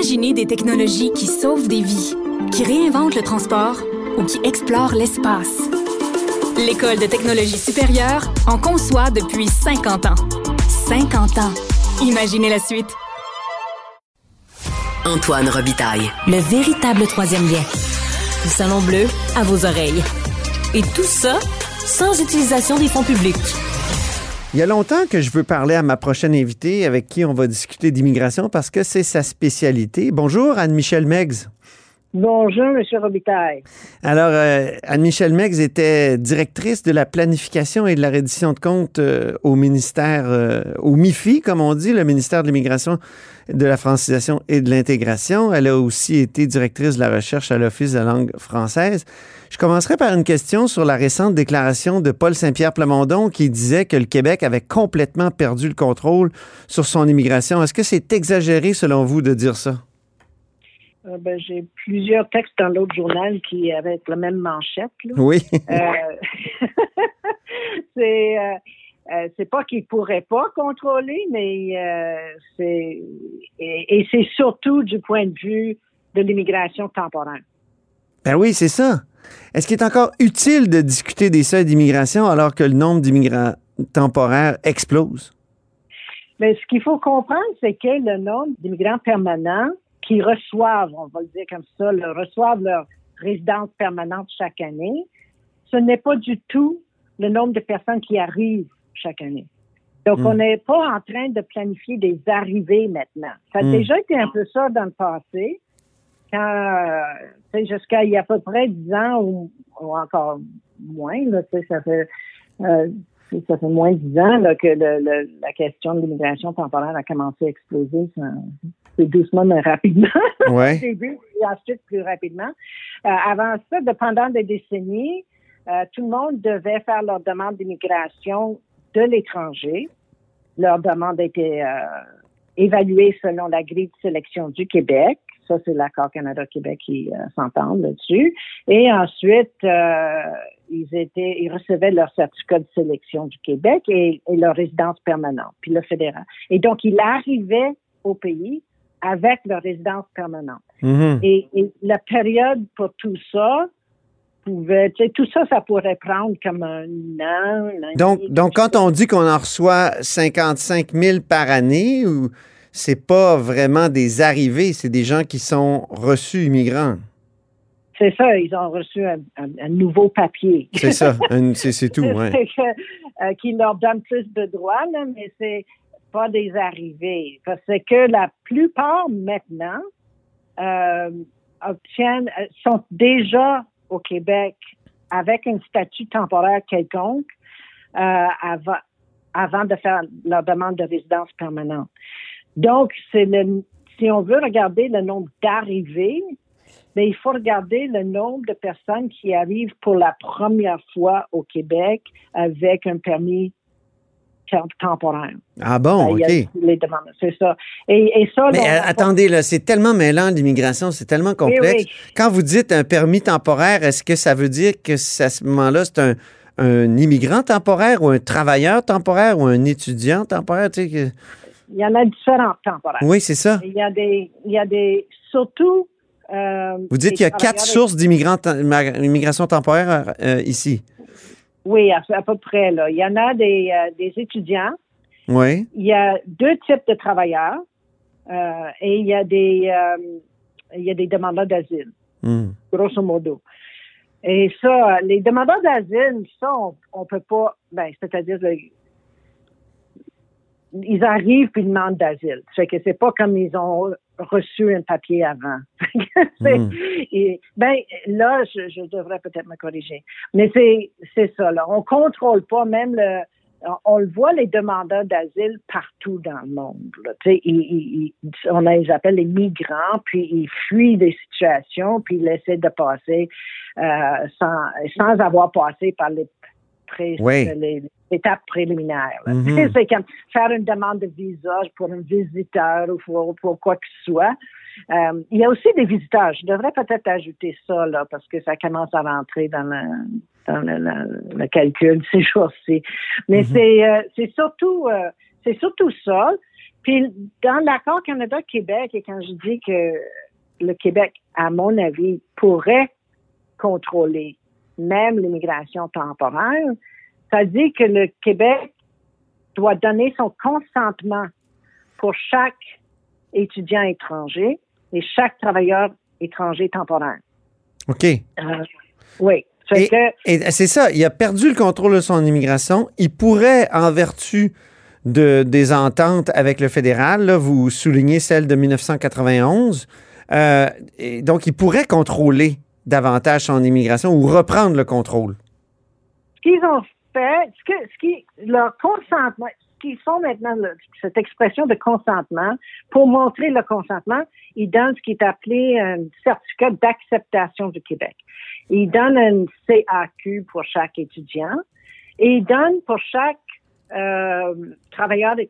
Imaginez des technologies qui sauvent des vies, qui réinventent le transport ou qui explorent l'espace. L'École de technologie supérieure en conçoit depuis 50 ans. 50 ans. Imaginez la suite. Antoine Robitaille. Le véritable troisième lien. Le salon bleu à vos oreilles. Et tout ça sans utilisation des fonds publics. Il y a longtemps que je veux parler à ma prochaine invitée avec qui on va discuter d'immigration parce que c'est sa spécialité. Bonjour, Anne-Michel Meggs. Bonjour, M. Robitaille. Alors, euh, Anne-Michel Meggs était directrice de la planification et de la reddition de comptes euh, au ministère, euh, au MIFI, comme on dit, le ministère de l'Immigration, de la francisation et de l'intégration. Elle a aussi été directrice de la recherche à l'Office de la langue française. Je commencerai par une question sur la récente déclaration de Paul Saint-Pierre Plamondon qui disait que le Québec avait complètement perdu le contrôle sur son immigration. Est-ce que c'est exagéré selon vous de dire ça? Euh, ben, j'ai plusieurs textes dans l'autre journal qui avaient la même manchette. Oui. Euh, c'est euh, c'est pas qu'ils pourraient pas contrôler, mais c'est et, c'est surtout du point de vue de l'immigration temporaire. Ben oui, c'est ça. Est-ce qu'il est encore utile de discuter des seuils d'immigration alors que le nombre d'immigrants temporaires explose? Mais ce qu'il faut comprendre, c'est que le nombre d'immigrants permanents qui reçoivent, on va le dire comme ça, reçoivent leur résidence permanente chaque année, ce n'est pas du tout le nombre de personnes qui arrivent chaque année. Donc, hmm. on n'est pas en train de planifier des arrivées maintenant. Ça a hmm. déjà été un peu ça dans le passé, quand, euh, jusqu'à il y a à peu près 10 ans ou, encore moins, là, ça fait euh, ça fait moins de 10 ans là, que la question de l'immigration temporaire a commencé à exploser. C'est doucement, mais rapidement. Ouais. Au début, et ensuite plus rapidement. Euh, avant ça, pendant des décennies, euh, tout le monde devait faire leur demande d'immigration de l'étranger. Leur demande était euh, évaluée selon la grille de sélection du Québec. Ça, c'est l'accord Canada-Québec qui s'entendent là-dessus. Et ensuite, ils étaient, ils recevaient leur certificat de sélection du Québec et, leur résidence permanente, puis le fédéral. Et donc, ils arrivaient au pays avec leur résidence permanente. Mm-hmm. et, la période pour tout ça pouvait, tout ça, ça pourrait prendre comme un an. donc, donc, quand on dit qu'on en reçoit 55 000 par année, ou c'est pas vraiment des arrivées, c'est des gens qui sont reçus immigrants? C'est ça, ils ont reçu un, nouveau papier. C'est ça, c'est tout, oui. Euh, qui leur donne plus de droits, mais c'est pas des arrivées. Parce que la plupart maintenant euh, obtiennent, euh, sont déjà au Québec avec un statut temporaire quelconque avant, avant de faire leur demande de résidence permanente. Donc, c'est le, si on veut regarder le nombre d'arrivées, mais il faut regarder le nombre de personnes qui arrivent pour la première fois au Québec avec un permis temporaire. Ah bon, ben, OK. Les demandes, c'est ça. Et, ça, Mais attendez, là, c'est tellement mêlant l'immigration, c'est tellement complexe. Quand vous dites un permis temporaire, est-ce que ça veut dire que à ce moment-là, c'est un, un, immigrant temporaire ou un travailleur temporaire ou un étudiant temporaire? Tu sais, Il y en a différents temporaires. Oui, c'est ça. Il y a des, il y a des, surtout euh, Vous dites qu'il y a quatre sources d'immigration temporaire euh, ici. Oui, à, peu près. Là. Il y en a des, euh, des, étudiants. Oui. Il y a deux types de travailleurs et il y a des, il y a des demandeurs d'asile, hmm. grosso modo. Et ça, les demandeurs d'asile, ça, on, ne peut pas, ben, c'est-à-dire, ils arrivent puis ils demandent d'asile. C'est que c'est pas comme ils ont reçu un papier avant. Hmm. ben là, je, devrais peut-être me corriger. Mais c'est c'est ça là. On contrôle pas même le. On le voit les demandeurs d'asile partout dans le monde. Là. Ils, on les appelle les migrants, puis ils fuient des situations, puis ils essaient de passer euh, sans, sans avoir passé par les, les, étape préliminaire. Mm-hmm. C'est comme faire une demande de visa pour un visiteur ou pour, quoi que ce soit. Euh, il y a aussi des visiteurs. Je devrais peut-être ajouter ça là, parce que ça commence à rentrer dans le, dans le, calcul ces jours-ci. Mais c'est, euh, c'est surtout euh, c'est surtout ça. Puis dans l'accord Canada-Québec, et quand je dis que le Québec, à mon avis, pourrait contrôler même l'immigration temporaire, ça dit que le Québec doit donner son consentement pour chaque étudiant étranger et chaque travailleur étranger temporaire. OK. Euh, oui. Et, c'est ça, il a perdu le contrôle de son immigration. Il pourrait, en vertu de, des ententes avec le fédéral, là, vous soulignez celle de 1991, euh, et donc il pourrait contrôler davantage son immigration ou reprendre le contrôle? Ce qu'ils ont fait, ce, que, ce qui, leur consentement, ce qu'ils font maintenant, cette expression de consentement, pour montrer le consentement, ils donnent ce qui est appelé un certificat d'acceptation du Québec. Ils donnent un CAQ pour chaque étudiant et ils donnent pour chaque euh, travailleur des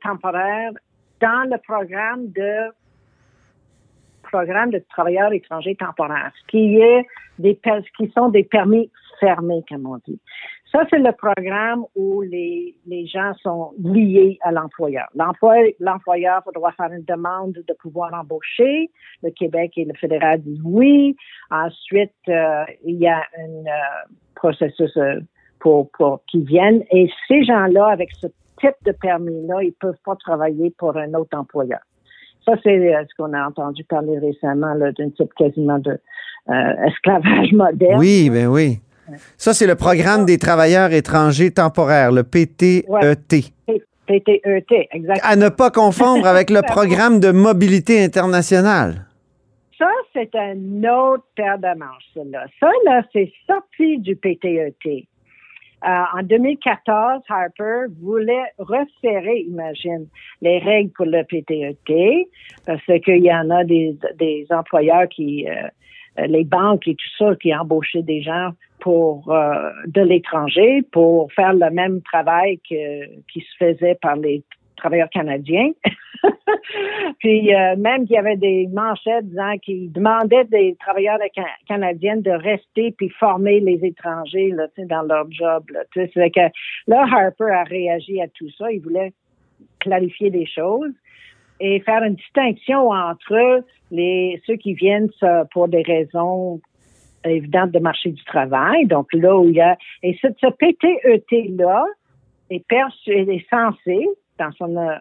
dans le programme de programme de travailleurs étrangers temporaires, qui est des qui sont des permis fermés, comme on dit. Ça, c'est le programme où les, les gens sont liés à l'employeur. L'employeur doit faire une demande de pouvoir embaucher. Le Québec et le fédéral disent oui. Ensuite, euh, il y a un euh, processus euh, pour, pour qu'ils viennent. Et ces gens-là, avec ce type de permis-là, ils peuvent pas travailler pour un autre employeur. Ça, c'est euh, ce qu'on a entendu parler récemment d'une type quasiment de euh, esclavage moderne. Oui, ben oui. Ça, c'est le programme des travailleurs étrangers temporaires, le PTET. PTET, exactement. À ne pas confondre avec le programme de mobilité internationale. Ça, c'est un autre paire de manches, ça, là. Ça, là, c'est sorti du PTET. Euh, en 2014, Harper voulait resserrer, imagine, les règles pour le PTET, parce qu'il y en a des, des employeurs qui, euh, les banques et tout ça, qui embauchaient des gens pour euh, de l'étranger pour faire le même travail que, qui se faisait par les travailleurs canadiens. puis euh, même qu'il y avait des manchettes disant qu'ils demandaient des travailleurs canadiens de rester puis former les étrangers là, dans leur job. Là, que, là, Harper a réagi à tout ça. Il voulait clarifier des choses et faire une distinction entre les ceux qui viennent pour des raisons évidentes de marché du travail. Donc là où il y a et ce, ce PTET là est est censé dans, son, euh,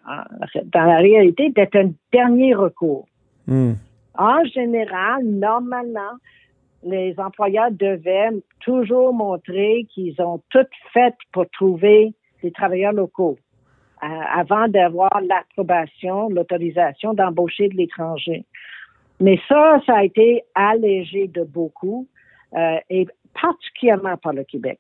dans la réalité d'être un dernier recours. Hmm. En général, normalement, les employeurs devaient toujours montrer qu'ils ont tout fait pour trouver des travailleurs locaux euh, avant d'avoir l'approbation, l'autorisation d'embaucher de l'étranger. Mais ça, ça a été allégé de beaucoup, euh, et particulièrement par le Québec.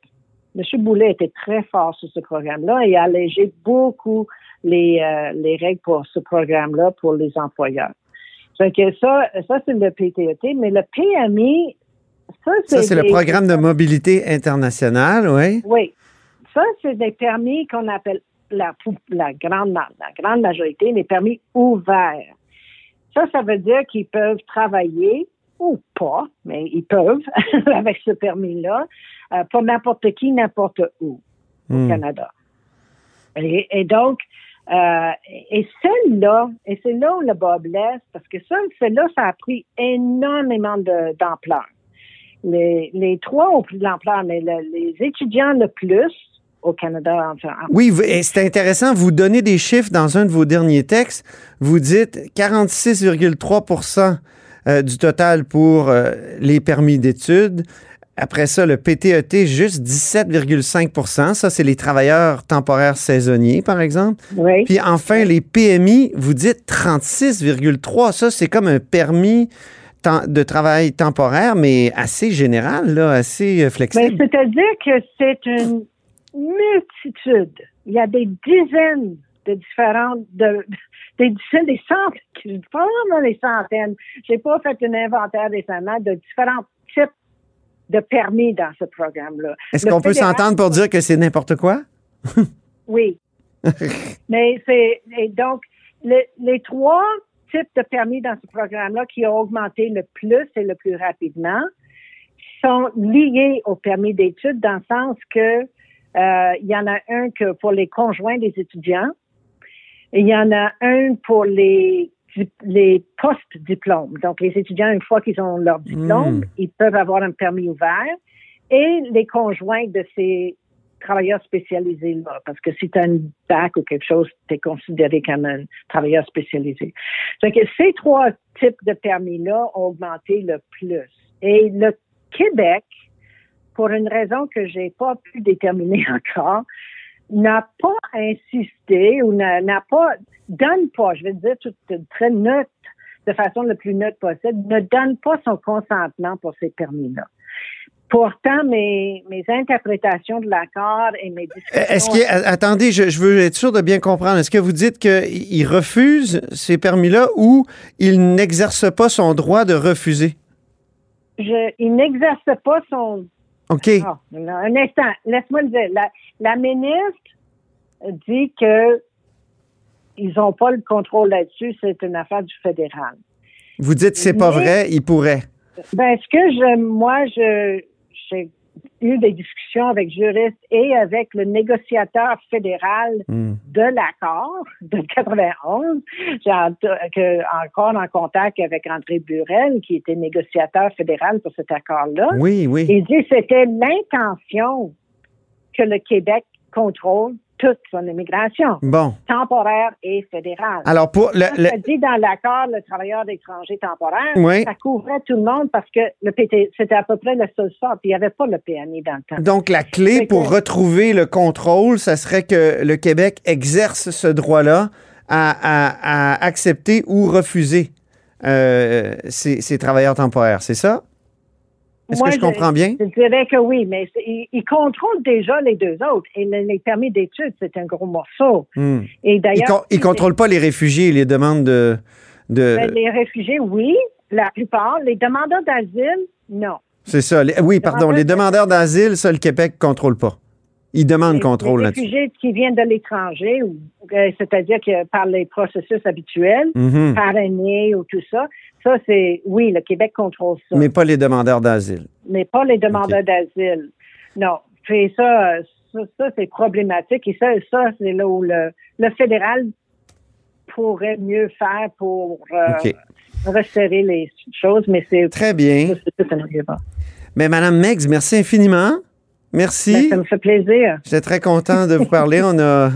M. Boulet était très fort sur ce programme-là et a allégé beaucoup les, euh, les règles pour ce programme-là pour les employeurs. Donc, ça, ça c'est le PTET, mais le PMI, ça, c'est. Ça, c'est le programme de mobilité internationale, oui. Oui. Ça, c'est des permis qu'on appelle la, la, grande, la grande majorité, des permis ouverts. Ça, ça veut dire qu'ils peuvent travailler ou pas, mais ils peuvent avec ce permis-là euh, pour n'importe qui, n'importe où au hmm. Canada. Et, et donc, euh, et celle-là, et c'est là où le bas blesse, parce que celle-là, ça a pris énormément d'ampleur. les, les trois ont pris de l'ampleur, mais les étudiants le plus au Canada. Enfin, oui, c'est intéressant. Vous donnez des chiffres dans un de vos derniers textes. Vous dites 46,3% euh, du total pour euh, les permis d'études, après ça, le PTET, juste 17,5% Ça, c'est les travailleurs temporaires saisonniers, par exemple. Oui. Puis enfin, les PMI, vous dites 36,3% Ça, c'est comme un permis de travail temporaire, mais assez général, là, assez euh, flexible. C'est-à-dire que c'est une multitude. Il y a des dizaines de différentes, de, des dizaines, des centaines, je pas des centaines. J'ai pas fait un inventaire récemment de différents types de permis dans ce programme-là. Est-ce qu'on peut s'entendre pour dire que c'est n'importe quoi? oui. Mais c'est donc les trois types de permis dans ce programme-là qui ont augmenté le plus et le plus rapidement sont liés au permis d'études dans le sens que euh, il y en a un que pour les conjoints des étudiants, Et il y en a un pour les les post-diplômes. Donc, les étudiants, une fois qu'ils ont leur diplôme, Hmm. ils peuvent avoir un permis ouvert. Et les conjoints de ces travailleurs spécialisés-là. Parce que si tu as un bac ou quelque chose, tu es considéré comme un travailleur spécialisé. Donc, ces trois types de permis-là ont augmenté le plus. Et le Québec, pour une raison que j'ai pas pu déterminer encore, n'a pas insisté ou n'a pas, donne pas, je vais dire tout très neutre, de façon le plus neutre possible, ne donne pas son consentement pour ces permis-là. Pourtant, mes, mes interprétations de l'accord et mes discussions... Est-ce que, attendez, je, je veux être sûr de bien comprendre. Est-ce que vous dites qu'il refuse ces permis-là ou il n'exerce pas son droit de refuser? Je, il n'exerce pas son... OK. Ah, un instant, laisse-moi le dire. La, la ministre dit que ils n'ont pas le contrôle là-dessus, c'est une affaire du fédéral. Vous dites que c'est pas vrai, il pourrait. Ben, ce que je, moi, je, j'ai eu des discussions avec juristes et avec le négociateur fédéral Hmm. de l'accord de 91. J'ai encore en contact avec André Burel, qui était négociateur fédéral pour cet accord-là. Oui, oui. Il dit que c'était l'intention que le Québec contrôle toute son immigration, Bon. temporaire et fédérale. Alors, pour le, Ça, le- ça dit dans l'accord, le travailleur étranger temporaire, Oui. ça couvrait tout le monde parce que le PT, c'était à peu près le seul sort. Puis il n'y avait pas le PNI dans le temps. donc, la clé pour que- retrouver le contrôle, ça serait que le Québec exerce ce droit-là à, à- à accepter ou refuser euh, ces, ces travailleurs temporaires. C'est ça? Est-ce que je comprends bien? Je dirais que oui, mais il, il contrôle déjà les deux autres. Et le- les permis d'études, c'est un gros morceau. Hmm. Et Il, d'ailleurs, con- il contrôle pas les réfugiés et les demandes de. de Ben, les réfugiés, oui, la plupart. Les demandeurs d'asile, non. c'est ça. Les- oui, pardon. Les de- demandeurs d'asile, ça, le Québec contrôle pas. Il demande Les- contrôle les là-dessus. réfugiés qui viennent de l'étranger, euh, c'est-à-dire que par les processus habituels, Mhm. parrainés ou tout ça, ça c'est oui, le Québec contrôle ça, Mais mais, pas les demandeurs d'asile. pas les demandeurs d'asile. Non, puis ça, ça, ça, c'est problématique et ça, ça c'est là où le, le fédéral pourrait mieux faire pour euh, resserrer les choses, mais c'est Très bien. Mais Madame Meggs, merci infiniment. Ben, Merci. ça me fait plaisir. J'étais très content de vous parler. On a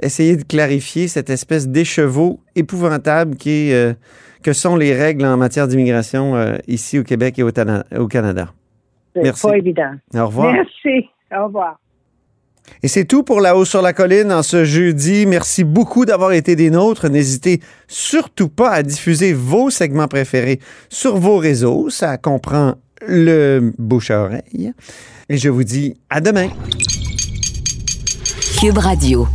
essayé de clarifier cette espèce d'écheveau épouvantable qui est, euh, que sont les règles en matière d'immigration euh, ici au Québec et au, Tana- au Canada. C'est Merci. pas évident. Au revoir. Merci. Au revoir. Et c'est tout pour La Haut sur la Colline en ce jeudi. Merci beaucoup d'avoir été des nôtres. N'hésitez surtout pas à diffuser vos segments préférés sur vos réseaux. Ça comprend le bouche à oreille. Et je vous dis à demain. Cube Radio.